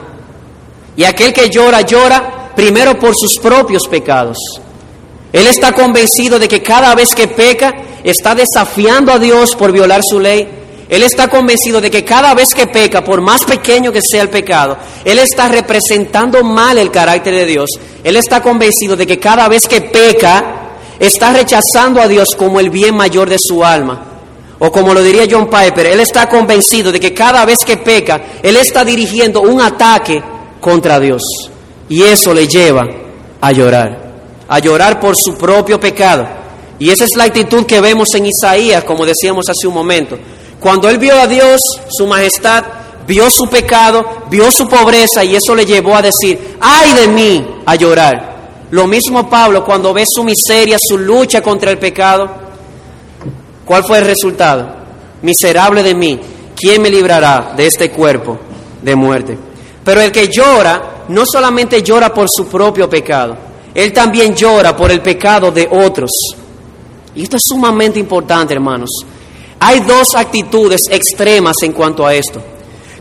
Y aquel que llora, llora primero por sus propios pecados. Él está convencido de que cada vez que peca, está desafiando a Dios por violar su ley. Él está convencido de que cada vez que peca, por más pequeño que sea el pecado, Él está representando mal el carácter de Dios. Él está convencido de que cada vez que peca, está rechazando a Dios como el bien mayor de su alma. O como lo diría John Piper, Él está convencido de que cada vez que peca, Él está dirigiendo un ataque contra Dios. Y eso le lleva a llorar a llorar por su propio pecado. Y esa es la actitud que vemos en Isaías, como decíamos hace un momento. Cuando él vio a Dios, su majestad, vio su pecado, vio su pobreza y eso le llevó a decir, ay de mí, a llorar. Lo mismo Pablo cuando ve su miseria, su lucha contra el pecado. ¿Cuál fue el resultado? Miserable de mí, ¿quién me librará de este cuerpo de muerte? Pero el que llora, no solamente llora por su propio pecado, él también llora por el pecado de otros. Y esto es sumamente importante, hermanos. Hay dos actitudes extremas en cuanto a esto.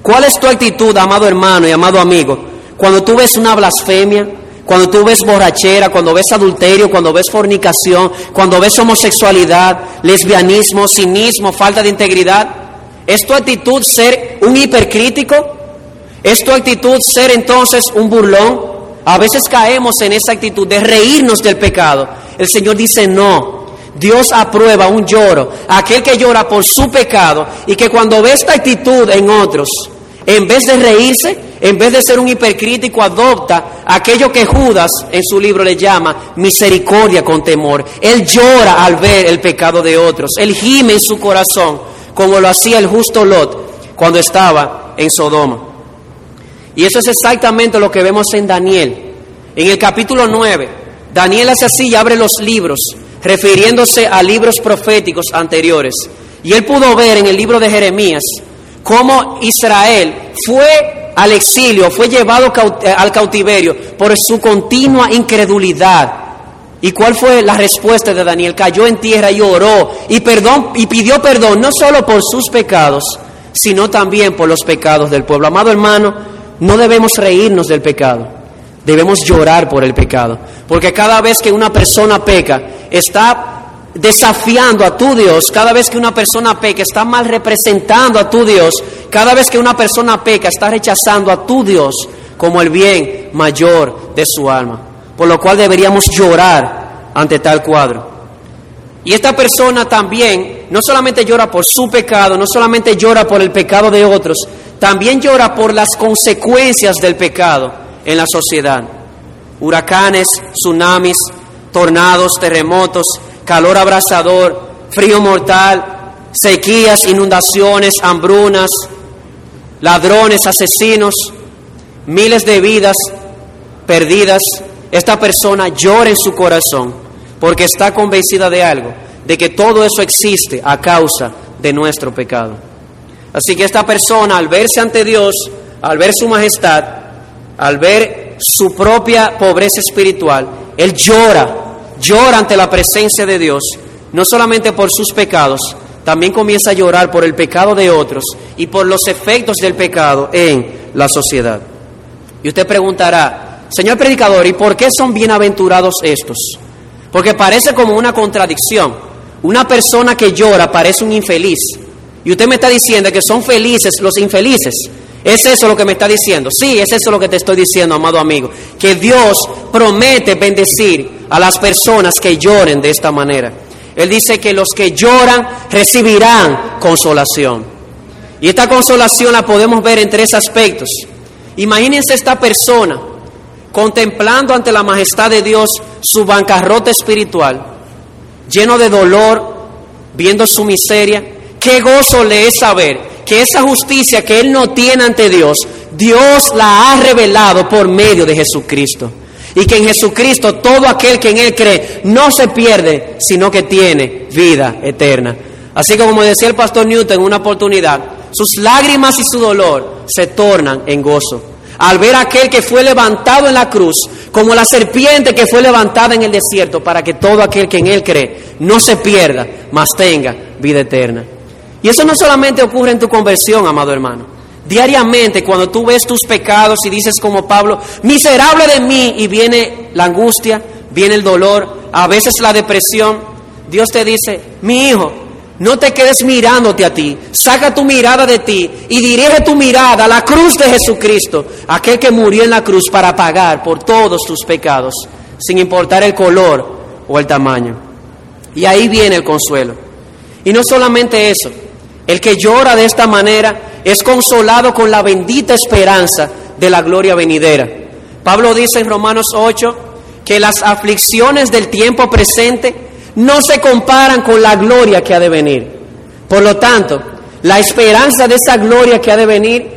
¿Cuál es tu actitud, amado hermano y amado amigo, cuando tú ves una blasfemia, cuando tú ves borrachera, cuando ves adulterio, cuando ves fornicación, cuando ves homosexualidad, lesbianismo, cinismo, falta de integridad? ¿Es tu actitud ser un hipercrítico? ¿Es tu actitud ser entonces un burlón? A veces caemos en esa actitud de reírnos del pecado. El Señor dice no. Dios aprueba un lloro, aquel que llora por su pecado y que cuando ve esta actitud en otros, En vez de reírse, en vez de ser un hipercrítico, adopta aquello que Judas en su libro le llama misericordia con temor. Él llora al ver el pecado de otros. Él gime en su corazón, como lo hacía el justo Lot cuando estaba en Sodoma. Y eso es exactamente lo que vemos en Daniel. En el capítulo 9, Daniel hace así y abre los libros, refiriéndose a libros proféticos anteriores. Y él pudo ver en el libro de Jeremías cómo Israel fue al exilio, fue llevado eh, al cautiverio por su continua incredulidad. ¿Y cuál fue la respuesta de Daniel? Cayó en tierra y oró y perdón y pidió perdón no solo por sus pecados, sino también por los pecados del pueblo. Amado hermano, no debemos reírnos del pecado. Debemos llorar por el pecado, porque cada vez que una persona peca, está desafiando a tu Dios, cada vez que una persona peca, está mal representando a tu Dios, cada vez que una persona peca, está rechazando a tu Dios como el bien mayor de su alma. Por lo cual deberíamos llorar ante tal cuadro. Y esta persona también no solamente llora por su pecado, no solamente llora por el pecado de otros, también llora por las consecuencias del pecado en la sociedad. Huracanes, tsunamis, tornados, terremotos, calor abrasador, frío mortal, sequías, inundaciones, hambrunas, ladrones, asesinos, miles de vidas perdidas. Esta persona llora en su corazón porque está convencida de algo, de que todo eso existe a causa de nuestro pecado. Así que esta persona al verse ante Dios, al ver su majestad, al ver su propia pobreza espiritual, él llora llora ante la presencia de Dios, no solamente por sus pecados, también comienza a llorar por el pecado de otros y por los efectos del pecado en la sociedad. Y usted preguntará, señor predicador, ¿y por qué son bienaventurados estos? Porque parece como una contradicción. Una persona que llora parece un infeliz. Y usted me está diciendo que son felices los infelices. ¿Es eso lo que me está diciendo? Sí, es eso lo que te estoy diciendo, amado amigo. Que Dios promete bendecir a las personas que lloren de esta manera. Él dice que los que lloran recibirán consolación. Y esta consolación la podemos ver en tres aspectos. Imagínense esta persona contemplando ante la majestad de Dios su bancarrota espiritual, lleno de dolor, viendo su miseria. Qué gozo le es saber que esa justicia que él no tiene ante Dios, Dios la ha revelado por medio de Jesucristo. Y que en Jesucristo todo aquel que en Él cree no se pierde, sino que tiene vida eterna. Así como decía el pastor Newton en una oportunidad, sus lágrimas y su dolor se tornan en gozo. Al ver a aquel que fue levantado en la cruz, como la serpiente que fue levantada en el desierto, para que todo aquel que en Él cree no se pierda, mas tenga vida eterna. Y eso no solamente ocurre en tu conversión, amado hermano. Diariamente, cuando tú ves tus pecados y dices como Pablo, miserable de mí, y viene la angustia, viene el dolor, a veces la depresión, Dios te dice, mi hijo, no te quedes mirándote a ti, saca tu mirada de ti y dirige tu mirada a la cruz de Jesucristo, aquel que murió en la cruz para pagar por todos tus pecados, sin importar el color o el tamaño. Y ahí viene el consuelo. Y no solamente eso, el que llora de esta manera es consolado con la bendita esperanza de la gloria venidera. Pablo dice en Romanos 8 que las aflicciones del tiempo presente no se comparan con la gloria que ha de venir. Por lo tanto, la esperanza de esa gloria que ha de venir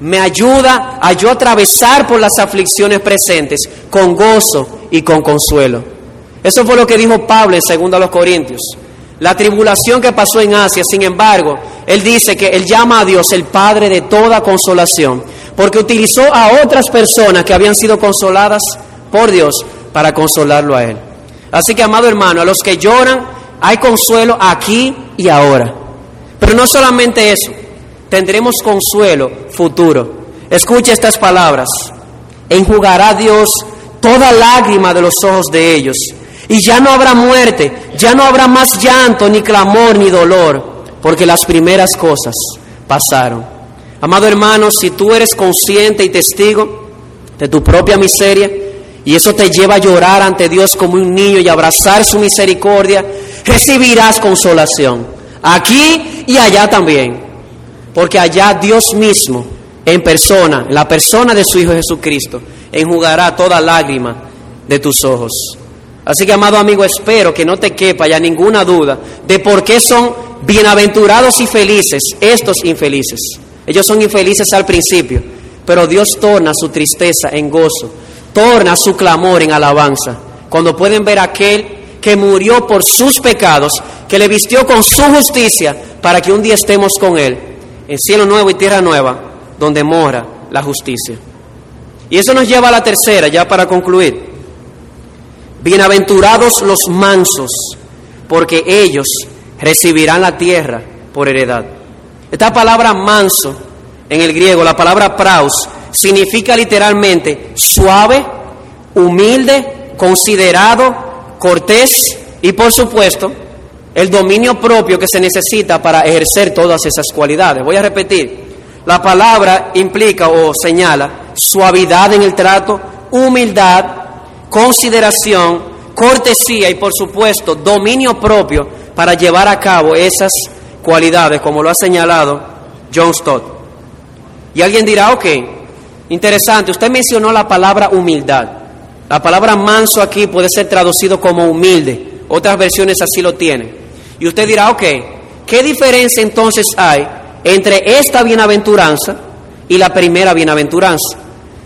me ayuda a yo atravesar por las aflicciones presentes con gozo y con consuelo. Eso fue lo que dijo Pablo en 2 Corintios la tribulación que pasó en Asia. Sin embargo, él dice que él llama a Dios el Padre de toda consolación, porque utilizó a otras personas que habían sido consoladas por Dios para consolarlo a él. Así que, amado hermano, a los que lloran hay consuelo aquí y ahora. Pero no solamente eso, tendremos consuelo futuro. Escucha estas palabras. Enjugará Dios toda lágrima de los ojos de ellos y ya no habrá muerte, ya no habrá más llanto, ni clamor, ni dolor, porque las primeras cosas pasaron. Amado hermano, si tú eres consciente y testigo de tu propia miseria, y eso te lleva a llorar ante Dios como un niño y abrazar su misericordia, recibirás consolación, aquí y allá también, porque allá Dios mismo en persona, la persona de su Hijo Jesucristo, enjugará toda lágrima de tus ojos. Así que, amado amigo, espero que no te quepa ya ninguna duda de por qué son bienaventurados y felices estos infelices. Ellos son infelices al principio, pero Dios torna su tristeza en gozo, torna su clamor en alabanza, cuando pueden ver a aquel que murió por sus pecados, que le vistió con su justicia, para que un día estemos con Él, en cielo nuevo y tierra nueva, donde mora la justicia. Y eso nos lleva a la tercera, ya para concluir. Bienaventurados los mansos, porque ellos recibirán la tierra por heredad. Esta palabra manso en el griego, la palabra praus, significa literalmente suave, humilde, considerado, cortés y por supuesto el dominio propio que se necesita para ejercer todas esas cualidades. Voy a repetir, la palabra implica o señala suavidad en el trato, humildad, consideración, cortesía y por supuesto dominio propio para llevar a cabo esas cualidades, como lo ha señalado John Stott. Y alguien dirá, ok, interesante, usted mencionó la palabra humildad. La palabra manso aquí puede ser traducido como humilde, otras versiones así lo tienen. Y usted dirá, ok, ¿qué diferencia entonces hay entre esta bienaventuranza y la primera bienaventuranza?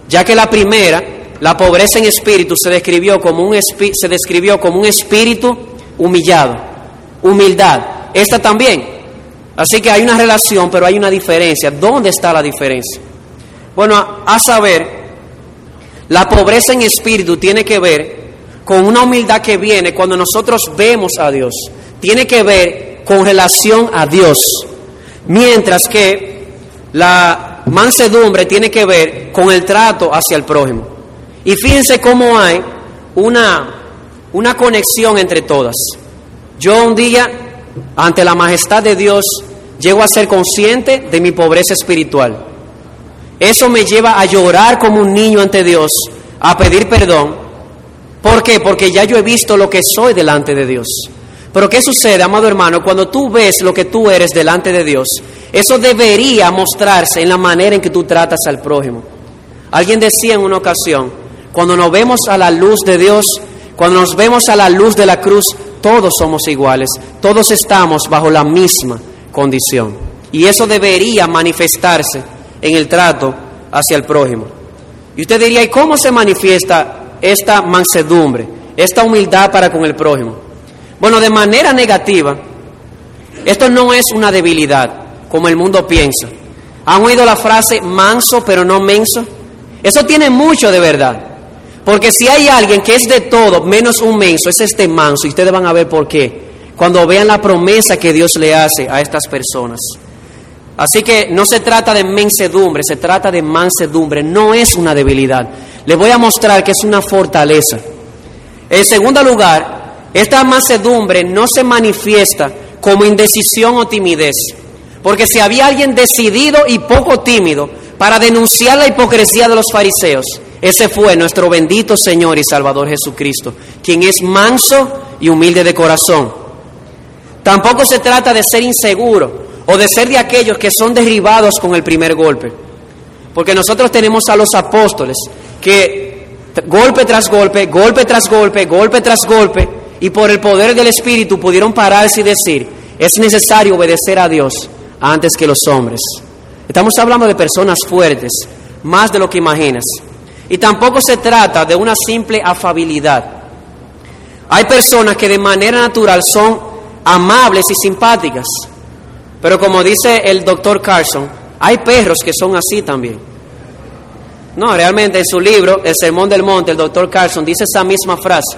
Ya que la primera, la pobreza en espíritu, se describió como un, se describió como un espíritu humillado, humildad. Esta también. Así que hay una relación, pero hay una diferencia. ¿Dónde está la diferencia? Bueno, a saber, la pobreza en espíritu tiene que ver con una humildad que viene cuando nosotros vemos a Dios. Tiene que ver con relación a Dios. Mientras que la mansedumbre tiene que ver con el trato hacia el prójimo. Y fíjense cómo hay una, una conexión entre todas. Yo un día, ante la majestad de Dios, llego a ser consciente de mi pobreza espiritual. Eso me lleva a llorar como un niño ante Dios, a pedir perdón. ¿Por qué? Porque ya yo he visto lo que soy delante de Dios. Pero ¿qué sucede, amado hermano? Cuando tú ves lo que tú eres delante de Dios, eso debería mostrarse en la manera en que tú tratas al prójimo. Alguien decía en una ocasión, cuando nos vemos a la luz de Dios, cuando nos vemos a la luz de la cruz, todos somos iguales, todos estamos bajo la misma condición. Y eso debería manifestarse en el trato hacia el prójimo. Y usted diría, ¿y cómo se manifiesta esta mansedumbre, esta humildad para con el prójimo? Bueno, de manera negativa, esto no es una debilidad, como el mundo piensa. ¿Han oído la frase manso pero no menso? Eso tiene mucho de verdad. Porque si hay alguien que es de todo menos un menso, es este manso, y ustedes van a ver por qué, cuando vean la promesa que Dios le hace a estas personas. Así que no se trata de mensedumbre, se trata de mansedumbre, no es una debilidad. Les voy a mostrar que es una fortaleza. En segundo lugar, esta mansedumbre no se manifiesta como indecisión o timidez. Porque si había alguien decidido y poco tímido para denunciar la hipocresía de los fariseos, ese fue nuestro bendito Señor y Salvador Jesucristo, quien es manso y humilde de corazón. Tampoco se trata de ser inseguro o de ser de aquellos que son derribados con el primer golpe. Porque nosotros tenemos a los apóstoles que golpe tras golpe, golpe tras golpe, golpe tras golpe, y por el poder del Espíritu pudieron pararse y decir, es necesario obedecer a Dios antes que los hombres. Estamos hablando de personas fuertes, más de lo que imaginas. Y tampoco se trata de una simple afabilidad. Hay personas que de manera natural son amables y simpáticas, pero como dice el doctor Carson, hay perros que son así también. No, realmente en su libro, El Sermón del Monte, el doctor Carson dice esa misma frase.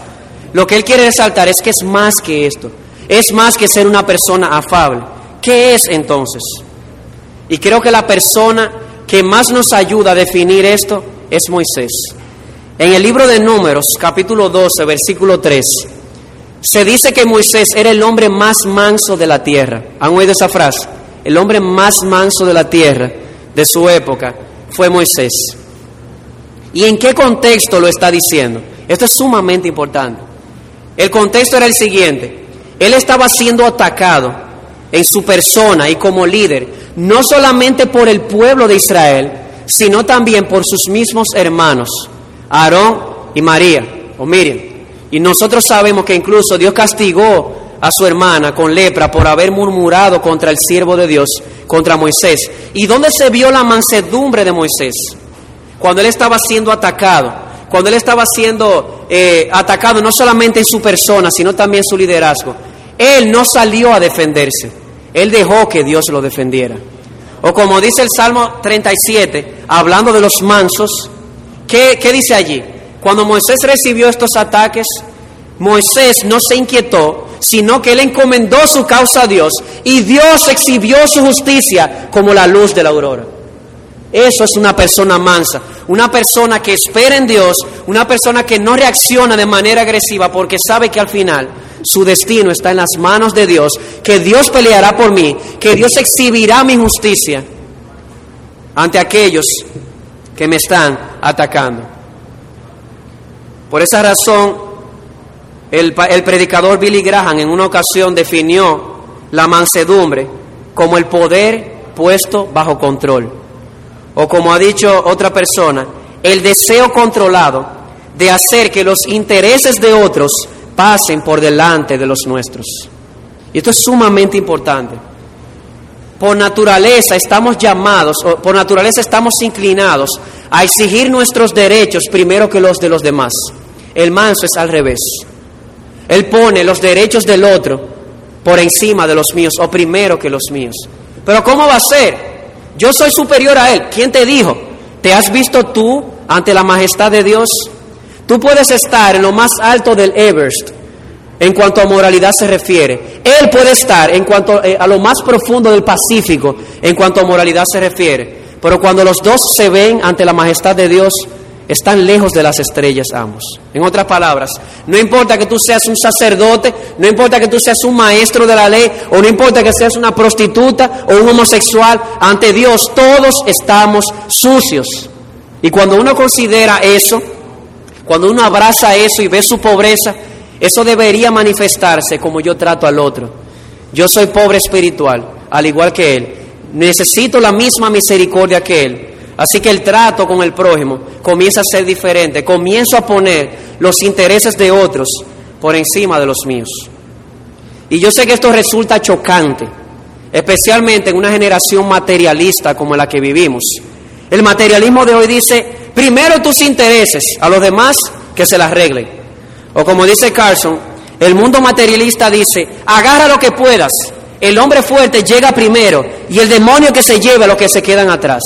Lo que él quiere resaltar es que es más que esto, es más que ser una persona afable. ¿Qué es entonces? Y creo que la persona que más nos ayuda a definir esto es Moisés. En el libro de Números, capítulo 12, versículo 3, se dice que Moisés era el hombre más manso de la tierra. ¿Han oído esa frase? El hombre más manso de la tierra de su época fue Moisés. ¿Y en qué contexto lo está diciendo? Esto es sumamente importante. El contexto era el siguiente. Él estaba siendo atacado en su persona y como líder, no solamente por el pueblo de Israel, sino también por sus mismos hermanos, Aarón y María, o Miriam. Y nosotros sabemos que incluso Dios castigó a su hermana con lepra por haber murmurado contra el siervo de Dios, contra Moisés. ¿Y dónde se vio la mansedumbre de Moisés? Cuando él estaba siendo atacado, cuando él estaba siendo eh, atacado no solamente en su persona, sino también en su liderazgo. Él no salió a defenderse, él dejó que Dios lo defendiera. O como dice el Salmo 37, hablando de los mansos, ¿qué, qué dice allí? Cuando Moisés recibió estos ataques, Moisés no se inquietó, sino que él encomendó su causa a Dios y Dios exhibió su justicia como la luz de la aurora. Eso es una persona mansa, una persona que espera en Dios, una persona que no reacciona de manera agresiva porque sabe que al final su destino está en las manos de Dios, que Dios peleará por mí, que Dios exhibirá mi justicia ante aquellos que me están atacando. Por esa razón, el, predicador Billy Graham en una ocasión definió la mansedumbre como el poder puesto bajo control. O como ha dicho otra persona, el deseo controlado de hacer que los intereses de otros pasen por delante de los nuestros. Y esto es sumamente importante. Por naturaleza estamos llamados, o por naturaleza estamos inclinados a exigir nuestros derechos primero que los de los demás. El manso es al revés. Él pone los derechos del otro por encima de los míos o primero que los míos. Pero ¿cómo va a ser? Yo soy superior a él. ¿Quién te dijo? ¿Te has visto tú ante la majestad de Dios? Tú puedes estar en lo más alto del Everest en cuanto a moralidad se refiere. Él puede estar en cuanto eh, a lo más profundo del Pacífico en cuanto a moralidad se refiere. Pero cuando los dos se ven ante la majestad de Dios, están lejos de las estrellas ambos. En otras palabras, no importa que tú seas un sacerdote, no importa que tú seas un maestro de la ley, o no importa que seas una prostituta o un homosexual, ante Dios todos estamos sucios. Y cuando uno considera eso, cuando uno abraza eso y ve su pobreza, eso debería manifestarse como yo trato al otro. Yo soy pobre espiritual, al igual que Él. Necesito la misma misericordia que Él. Así que el trato con el prójimo comienza a ser diferente. Comienzo a poner los intereses de otros por encima de los míos. Y yo sé que esto resulta chocante, especialmente en una generación materialista como la que vivimos. El materialismo de hoy dice, primero tus intereses, a los demás que se las arreglen. O como dice Carson, el mundo materialista dice, agarra lo que puedas, el hombre fuerte llega primero y el demonio que se lleva a los que se quedan atrás.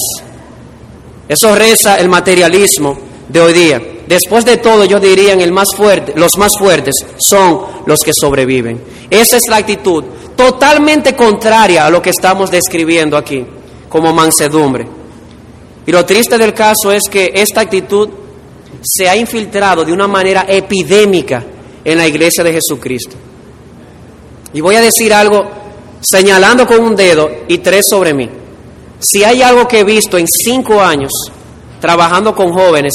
Eso reza el materialismo de hoy día. Después de todo, yo diría, el más fuerte, los más fuertes son los que sobreviven. Esa es la actitud totalmente contraria a lo que estamos describiendo aquí como mansedumbre. Y lo triste del caso es que esta actitud se ha infiltrado de una manera epidémica en la iglesia de Jesucristo. Y voy a decir algo señalando con un dedo y tres sobre mí. Si hay algo que he visto en cinco años trabajando con jóvenes,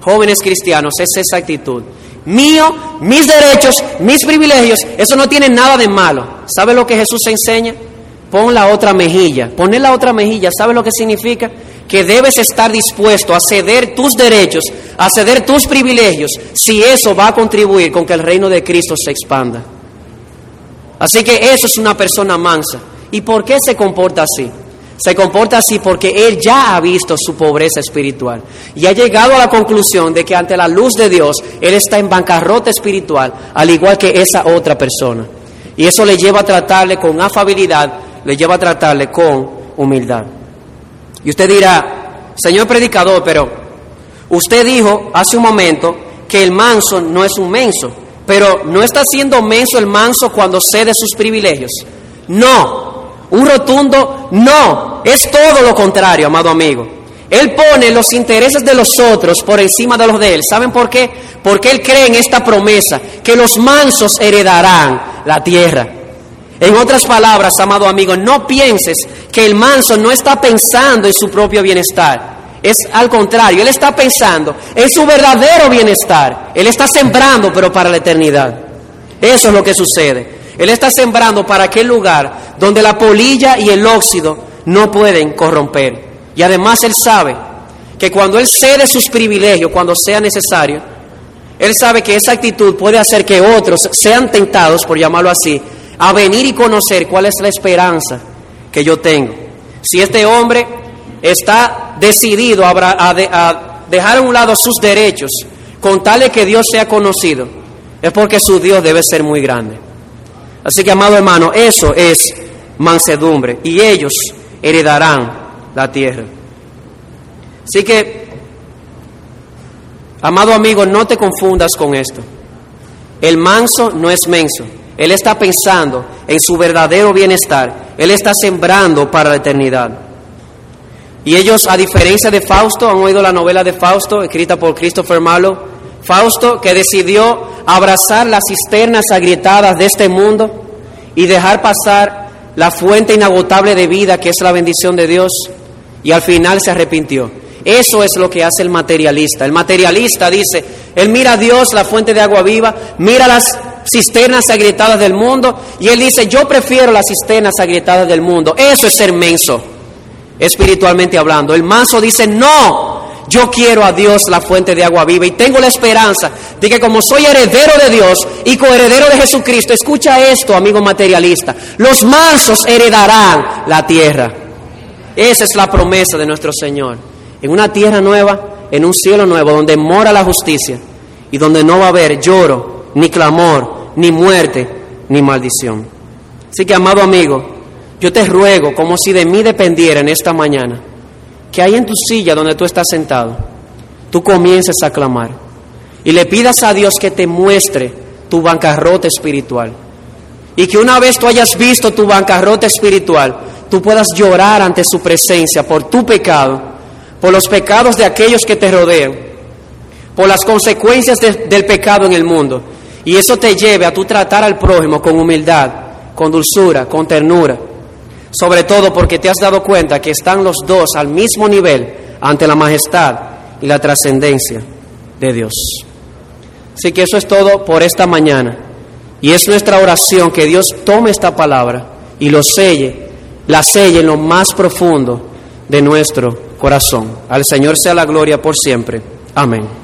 jóvenes cristianos, es esa actitud. Mío, mis derechos, mis privilegios, eso no tiene nada de malo. ¿Sabe lo que Jesús enseña? Pon la otra mejilla. Poner la otra mejilla, ¿sabe lo que significa? Que debes estar dispuesto a ceder tus derechos, a ceder tus privilegios, si eso va a contribuir con que el reino de Cristo se expanda. Así que eso es una persona mansa. ¿Y por qué se comporta así? Se comporta así porque él ya ha visto su pobreza espiritual y ha llegado a la conclusión de que ante la luz de Dios él está en bancarrota espiritual, al igual que esa otra persona. Y eso le lleva a tratarle con afabilidad, le lleva a tratarle con humildad. Y usted dirá, señor predicador, pero usted dijo hace un momento que el manso no es un menso, pero no está siendo menso el manso cuando cede sus privilegios. No, un rotundo no. Es todo lo contrario, amado amigo. Él pone los intereses de los otros por encima de los de él. ¿Saben por qué? Porque él cree en esta promesa, que los mansos heredarán la tierra. En otras palabras, amado amigo, no pienses que el manso no está pensando en su propio bienestar. Es al contrario, él está pensando en su verdadero bienestar. Él está sembrando, pero para la eternidad. Eso es lo que sucede. Él está sembrando para aquel lugar donde la polilla y el óxido no pueden corromper. Y además Él sabe que cuando Él cede sus privilegios, cuando sea necesario, Él sabe que esa actitud puede hacer que otros sean tentados, por llamarlo así, a venir y conocer cuál es la esperanza que yo tengo. Si este hombre está decidido a, dejar a un lado sus derechos, con tal de que Dios sea conocido, es porque su Dios debe ser muy grande. Así que, amado hermano, eso es mansedumbre y ellos heredarán la tierra. Así que, amado amigo, no te confundas con esto. El manso no es menso. Él está pensando en su verdadero bienestar. Él está sembrando para la eternidad. Y ellos, a diferencia de Fausto, han oído la novela de Fausto, escrita por Christopher Marlowe. Fausto, que decidió abrazar las cisternas agrietadas de este mundo y dejar pasar la fuente inagotable de vida que es la bendición de Dios, y al final se arrepintió. Eso es lo que hace el materialista. El materialista dice, él mira a Dios, la fuente de agua viva, mira las cisternas agrietadas del mundo y él dice, yo prefiero las cisternas agrietadas del mundo. Eso es ser menso, espiritualmente hablando. El manso dice, no, yo quiero a Dios la fuente de agua viva y tengo la esperanza de que como soy heredero de Dios y coheredero de Jesucristo, escucha esto, amigo materialista, los mansos heredarán la tierra. Esa es la promesa de nuestro Señor. En una tierra nueva, en un cielo nuevo, donde mora la justicia y donde no va a haber lloro, ni clamor, ni muerte, ni maldición. Así que, amado amigo, yo te ruego, como si de mí dependiera en esta mañana, que ahí en tu silla donde tú estás sentado, tú comiences a clamar y le pidas a Dios que te muestre tu bancarrota espiritual. Y que una vez tú hayas visto tu bancarrota espiritual, tú puedas llorar ante su presencia por tu pecado, por los pecados de aquellos que te rodean, por las consecuencias del pecado en el mundo y eso te lleve a tú tratar al prójimo con humildad, con dulzura, con ternura. Sobre todo porque te has dado cuenta que están los dos al mismo nivel ante la majestad y la trascendencia de Dios. Así que eso es todo por esta mañana. Y es nuestra oración que Dios tome esta palabra y lo selle, la selle en lo más profundo de nuestro corazón. Al Señor sea la gloria por siempre. Amén.